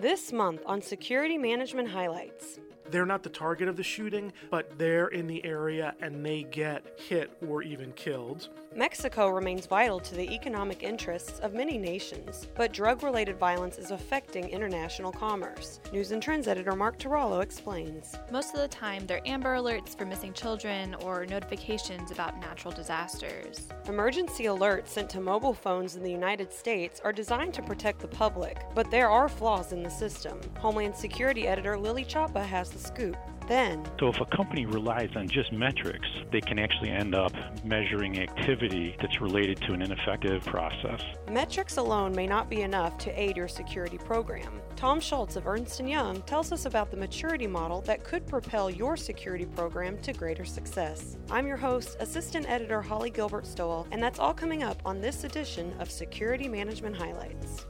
This month on Security Management Highlights. They're not the target of the shooting, but they're in the area and they get hit or even killed. Mexico remains vital to the economic interests of many nations, but drug related violence is affecting international commerce. News and Trends editor Mark Tarallo explains. Most of the time, they're Amber Alerts for missing children or notifications about natural disasters. Emergency alerts sent to mobile phones in the United States are designed to protect the public, but there are flaws in the system. Homeland Security editor Lilly Chapa has the scoop. Then, So if a company relies on just metrics, they can actually end up measuring activity that's related to an ineffective process. metrics alone may not be enough to aid your security program. Tom Schultz of Ernst & Young tells us about the maturity model that could propel your security program to greater success. I'm your host, Assistant Editor Holly Gilbert Stowell, and that's all coming up on this edition of Security Management Highlights.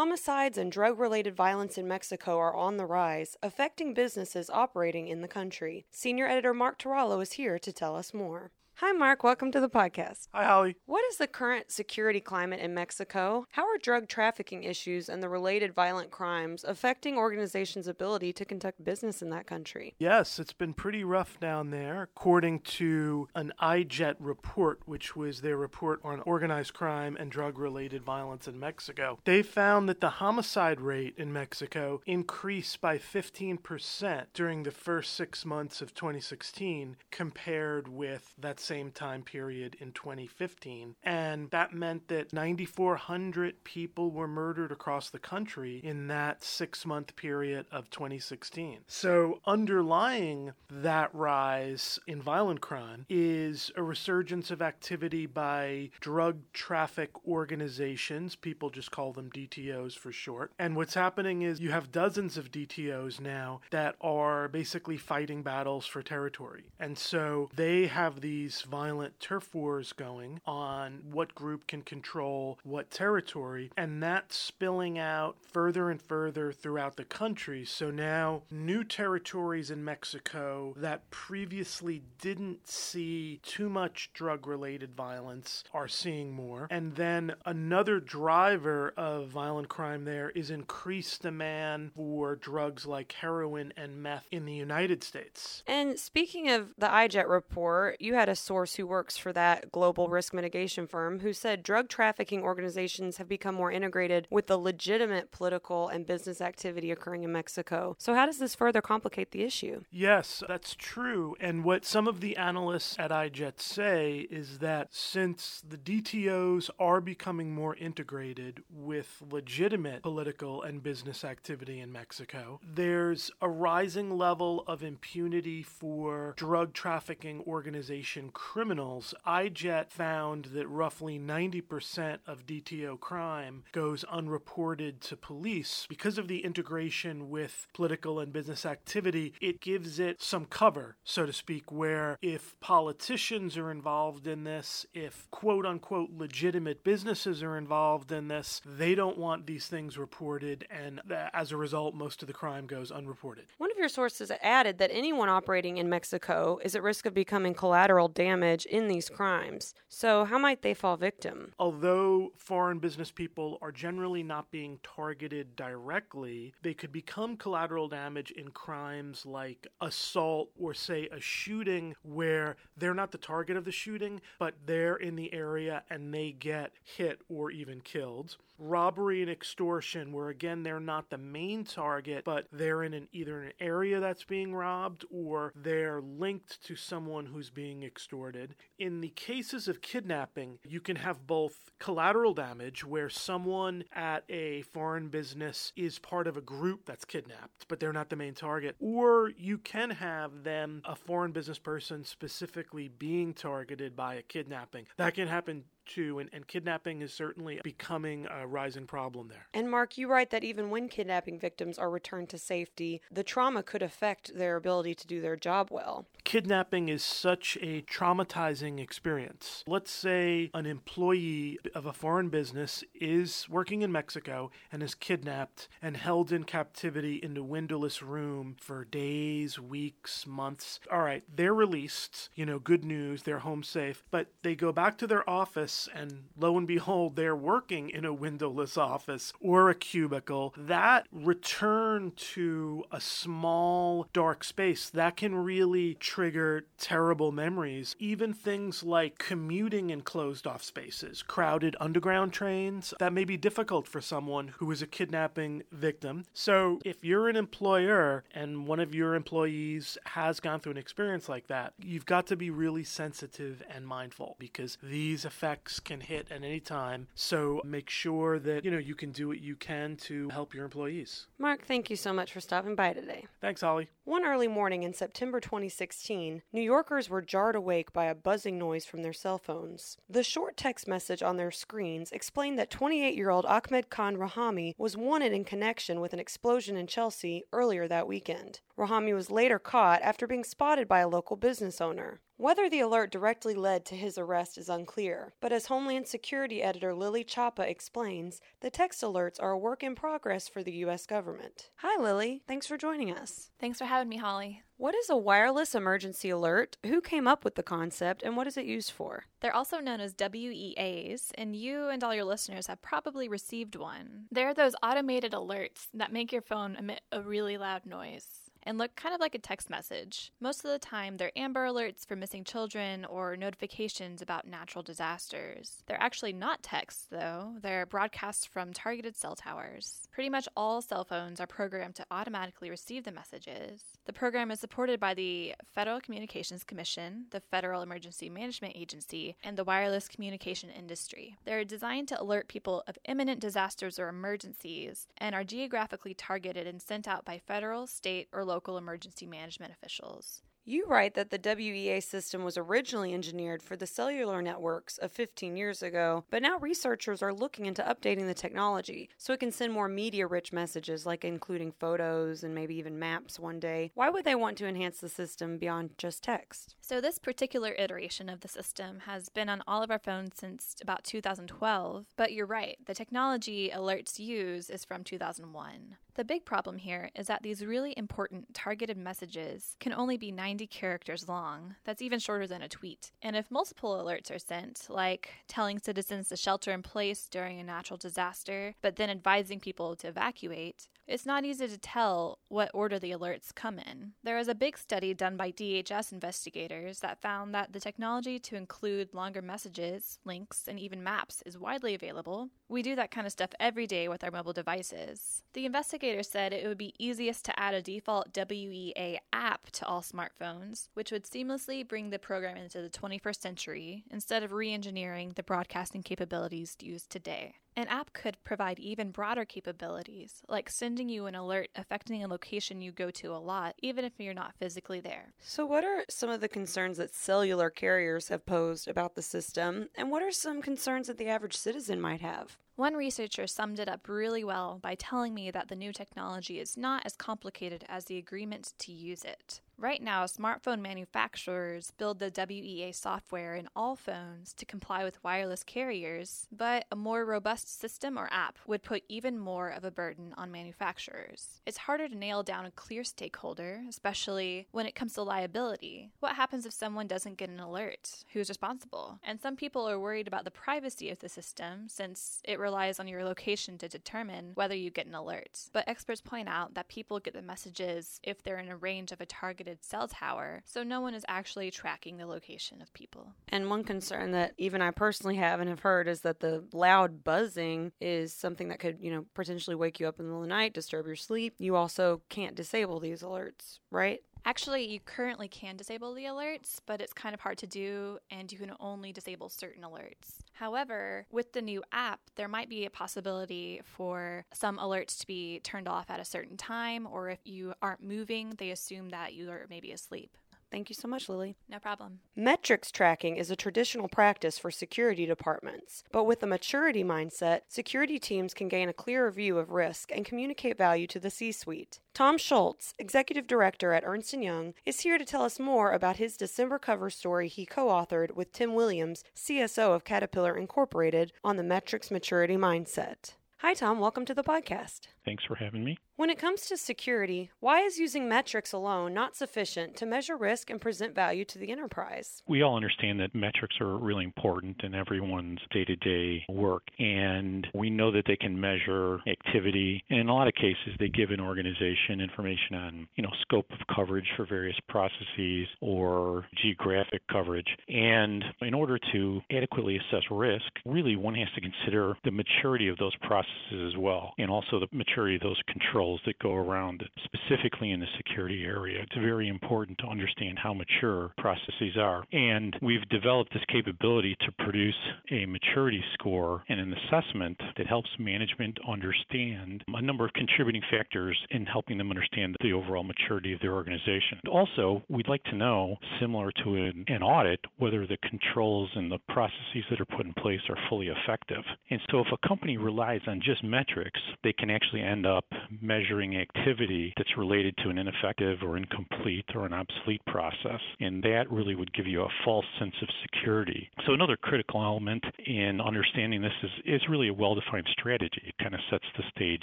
Homicides and drug related violence in Mexico are on the rise, affecting businesses operating in the country. Senior editor Mark Tarallo is here to tell us more. Hi, Mark. Welcome to the podcast. Hi, Holly. What is the current security climate in Mexico? How are drug trafficking issues and the related violent crimes affecting organizations' ability to conduct business in that country? Yes, it's been pretty rough down there, according to an iJet report, which was their report on organized crime and drug related violence in Mexico. They found that the homicide rate in Mexico increased by 15% during the first six months of 2016 compared with that same time period in 2015. And that meant that 9,400 people were murdered across the country in that six month period of 2016. So, underlying that rise in violent crime is a resurgence of activity by drug traffic organizations. People just call them DTOs for short. And what's happening is you have dozens of DTOs now that are basically fighting battles for territory. And so they have these violent turf wars going on what group can control what territory, and that's spilling out further and further throughout the country. So now new territories in Mexico that previously didn't see too much drug related violence are seeing more. And then another driver of violent crime there is increased demand for drugs like heroin and meth in the United States. And speaking of the iJet report, you had a source who works for that global risk mitigation firm who said drug trafficking organizations have become more integrated with the legitimate political and business activity occurring in Mexico. So, how does this further complicate the issue? Yes, that's true. And what some of the analysts at iJet say is that since the DTOs are becoming more integrated with legitimate political and business activity in Mexico, there's a rising level of impunity for drug trafficking organization criminals. iJet found that roughly 90% of DTO crime goes unreported to police because of the integration with political and business activity. It gives it some cover, so to speak, where if politicians are involved in this, if quote unquote legitimate businesses are involved in this, they don't want these things reported, and as a result, most of the crime goes unreported. One of your sources added that anyone operating in Mexico is at risk of becoming collateral damage in these crimes. So, how might they fall victim? Although foreign business people are generally not being targeted directly, they could become collateral damage in crimes like assault or, say, a shooting where they're not the target of the shooting, but they're in the area and they get hit or even killed. Robbery and extortion, where again they're not the main target, but they're in an either an area that's being robbed or they're linked to someone who's being extorted. In the cases of kidnapping, you can have both collateral damage, where someone at a foreign business is part of a group that's kidnapped, but they're not the main target, or you can have them, a foreign business person, specifically being targeted by a kidnapping. That can happen too, and, and kidnapping is certainly becoming a rising problem there. And Mark, you write that even when kidnapping victims are returned to safety, the trauma could affect their ability to do their job well. Kidnapping is such a traumatizing experience. Let's say an employee of a foreign business is working in Mexico and is kidnapped and held in captivity in a windowless room for days, weeks, months. All right, they're released, you know, good news, they're home safe, but they go back to their office and lo and behold, they're working in a windowless office or a cubicle. That return to a small dark space that can really trigger terrible memories. Even things like commuting in closed off spaces, crowded underground trains, that may be difficult for someone who is a kidnapping victim. So if you're an employer and one of your employees has gone through an experience like that, you've got to be really sensitive and mindful because these effects can hit at any time. So make sure that, you know, you can do what you can to help your employees. Mark, thank you so much for stopping by today. Thanks, Holly. One early morning in September 2016, New Yorkers were jarred awake by a buzzing noise from their cell phones. The short text message on their screens explained that 28 year old Ahmad Khan Rahami was wanted in connection with an explosion in Chelsea earlier that weekend. Rahami was later caught after being spotted by a local business owner. Whether the alert directly led to his arrest is unclear, but as Homeland Security editor Lilly Chapa explains, the text alerts are a work in progress for the U.S. government. Hi, Lilly. Thanks for joining us. Thanks for having me, Holly. What is a wireless emergency alert? Who came up with the concept, and what is it used for? They're also known as WEAs, and you and all your listeners have probably received one. They're those automated alerts that make your phone emit a really loud noise and look kind of like a text message. Most of the time, they're Amber Alerts for missing children or notifications about natural disasters. They're actually not texts, though, they're broadcasts from targeted cell towers. Pretty much all cell phones are programmed to automatically receive the messages. The program is supported by the Federal Communications Commission, the Federal Emergency Management Agency, and the wireless communication industry. They're designed to alert people of imminent disasters or emergencies and are geographically targeted and sent out by federal, state, or local emergency management officials. You write that the WEA system was originally engineered for the cellular networks of 15 years ago, but now researchers are looking into updating the technology so it can send more media rich messages, like including photos and maybe even maps one day. Why would they want to enhance the system beyond just text? So, this particular iteration of the system has been on all of our phones since about 2012, but you're right, the technology alerts use is from 2001. The big problem here is that these really important targeted messages can only be 90 characters long. That's even shorter than a tweet. And if multiple alerts are sent, like telling citizens to shelter in place during a natural disaster, but then advising people to evacuate, it's not easy to tell what order the alerts come in. There was a big study done by DHS investigators that found that the technology to include longer messages, links, and even maps is widely available. We do that kind of stuff every day with our mobile devices. The investigators said it would be easiest to add a default WEA app to all smartphones, which would seamlessly bring the program into the 21st century instead of re engineering the broadcasting capabilities used today. An app could provide even broader capabilities, like sending you an alert affecting a location you go to a lot, even if you're not physically there. So, what are some of the concerns that cellular carriers have posed about the system, and what are some concerns that the average citizen might have? One researcher summed it up really well by telling me that the new technology is not as complicated as the agreement to use it. Right now, smartphone manufacturers build the WEA software in all phones to comply with wireless carriers, but a more robust system or app would put even more of a burden on manufacturers. It's harder to nail down a clear stakeholder, especially when it comes to liability. What happens if someone doesn't get an alert? Who's responsible? And some people are worried about the privacy of the system since it relies on your location to determine whether you get an alert. But experts point out that people get the messages if they're in a range of a targeted cell tower, so no one is actually tracking the location of people. And one concern that even I personally have and have heard is that the loud buzzing is something that could, you know, potentially wake you up in the middle of the night, disturb your sleep. You also can't disable these alerts, right? Actually, you currently can disable the alerts, but it's kind of hard to do, and you can only disable certain alerts. However, with the new app, there might be a possibility for some alerts to be turned off at a certain time, or if you aren't moving, they assume that you are maybe asleep. Thank you so much, Lilly. No problem. Metrics tracking is a traditional practice for security departments, but with a maturity mindset, security teams can gain a clearer view of risk and communicate value to the C suite. Tom Schultz, executive director at Ernst & Young, is here to tell us more about his December cover story he co-authored with Tim Williams, CSO of Caterpillar Incorporated, on the metrics maturity mindset. Hi Tom, welcome to the podcast. Thanks for having me. When it comes to security, why is using metrics alone not sufficient to measure risk and present value to the enterprise? We all understand that metrics are really important in everyone's day to day work, and we know that they can measure activity. And in a lot of cases, they give an organization information on, you know, scope of coverage for various processes or geographic coverage. And in order to adequately assess risk, really one has to consider the maturity of those processes as well, and also the maturity of those controls that go around specifically in the security area. It's very important to understand how mature processes are. And we've developed this capability to produce a maturity score and an assessment that helps management understand a number of contributing factors in helping them understand the overall maturity of their organization. Also, we'd like to know, similar to an, an audit, whether the controls and the processes that are put in place are fully effective. And so if a company relies on just metrics, they can actually end up measuring activity that's related to an ineffective or incomplete or an obsolete process. And that really would give you a false sense of security. So, another critical element in understanding this is, is really a well defined strategy. It kind of sets the stage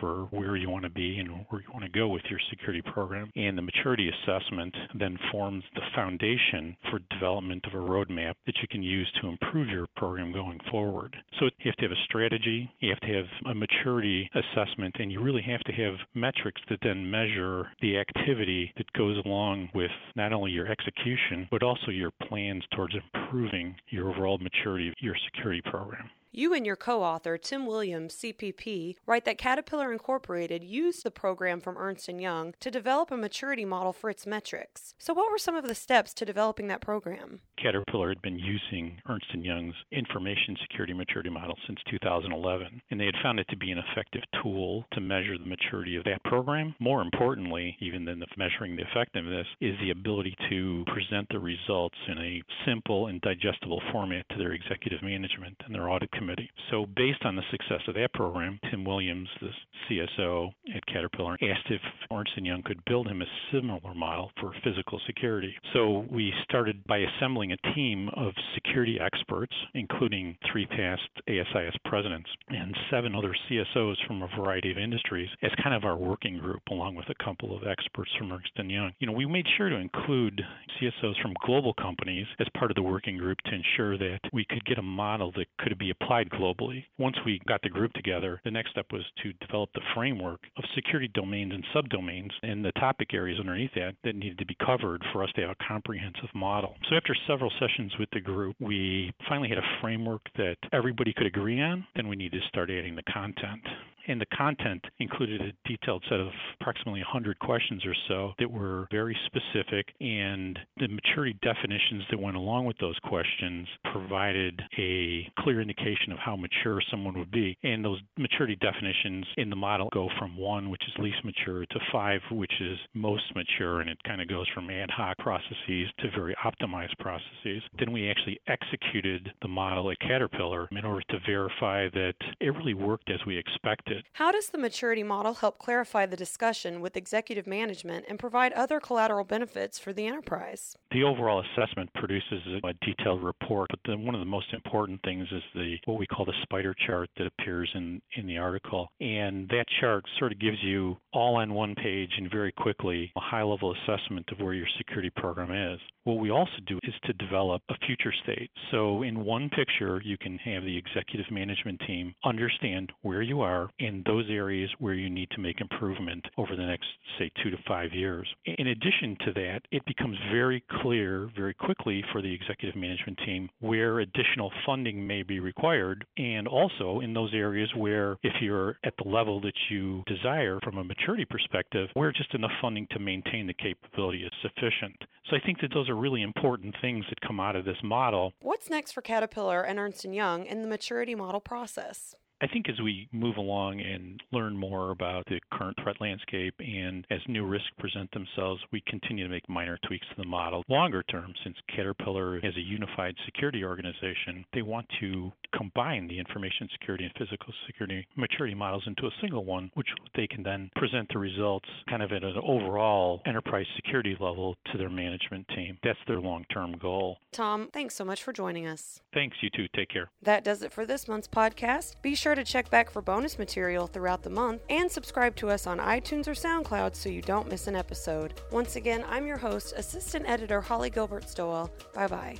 for where you want to be and where you want to go with your security program. And the maturity assessment then forms the foundation for development of a roadmap that you can use to improve your program going forward. So, you have to have a strategy, you have to have a maturity assessment, and you really have to have metrics that then measure the activity that goes along with not only your execution, but also your plans towards improving your overall maturity of your security program. You and your co author, Tim Williams, CPP, write that Caterpillar Incorporated used the program from Ernst & Young to develop a maturity model for its metrics. So, what were some of the steps to developing that program? Caterpillar had been using Ernst & Young's information security maturity model since 2011, and they had found it to be an effective tool to measure the maturity of that program. More importantly, even than the measuring the effectiveness, is the ability to present the results in a simple and digestible format to their executive management and their audit committee. So, based on the success of that program, Tim Williams, the CSO at Caterpillar, asked if Ernst & Young could build him a similar model for physical security. So, we started by assembling a team of security experts, including three past ASIS presidents and seven other CSOs from a variety of industries, as kind of our working group, along with a couple of experts from Ernst & Young. You know, we made sure to include CSOs from global companies as part of the working group to ensure that we could get a model that could be applied applied globally. Once we got the group together, the next step was to develop the framework of security domains and subdomains and the topic areas underneath that that needed to be covered for us to have a comprehensive model. So after several sessions with the group, we finally had a framework that everybody could agree on. Then we needed to start adding the content and the content included a detailed set of approximately 100 questions or so that were very specific, and the maturity definitions that went along with those questions provided a clear indication of how mature someone would be. And those maturity definitions in the model go from one, which is least mature, to five, which is most mature, and it kind of goes from ad hoc processes to very optimized processes. Then we actually executed the model at Caterpillar in order to verify that it really worked as we expected. How does the maturity model help clarify the discussion with executive management and provide other collateral benefits for the enterprise? The overall assessment produces a detailed report, but the, one of the most important things is the what we call the spider chart that appears in, in the article. And that chart sort of gives you all on one page and very quickly a high level assessment of where your security program is. What we also do is to develop a future state. So in one picture, you can have the executive management team understand where you are in those areas where you need to make improvement over the next, say, two to five years. In addition to that, it becomes very clear very quickly for the executive management team where additional funding may be required, and also in those areas where, if you're at the level that you desire from a maturity perspective, where just enough funding to maintain the capability is sufficient. So I think that those are really important things that come out of this model. What's next for Caterpillar and Ernst & Young in the maturity model process? I think as we move along and learn more about the current threat landscape and as new risks present themselves, we continue to make minor tweaks to the model. Longer term, since Caterpillar is a unified security organization, they want to combine the information security and physical security maturity models into a single one, which they can then present the results kind of at an overall enterprise security level to their management team. That's their long term goal. Tom, thanks so much for joining us. Thanks, you too. Take care. That does it for this month's podcast. Be sure to check back for bonus material throughout the month and subscribe to us on iTunes or SoundCloud so you don't miss an episode. Once again, I'm your host, Assistant Editor Holly Gilbert Stowell. Bye bye.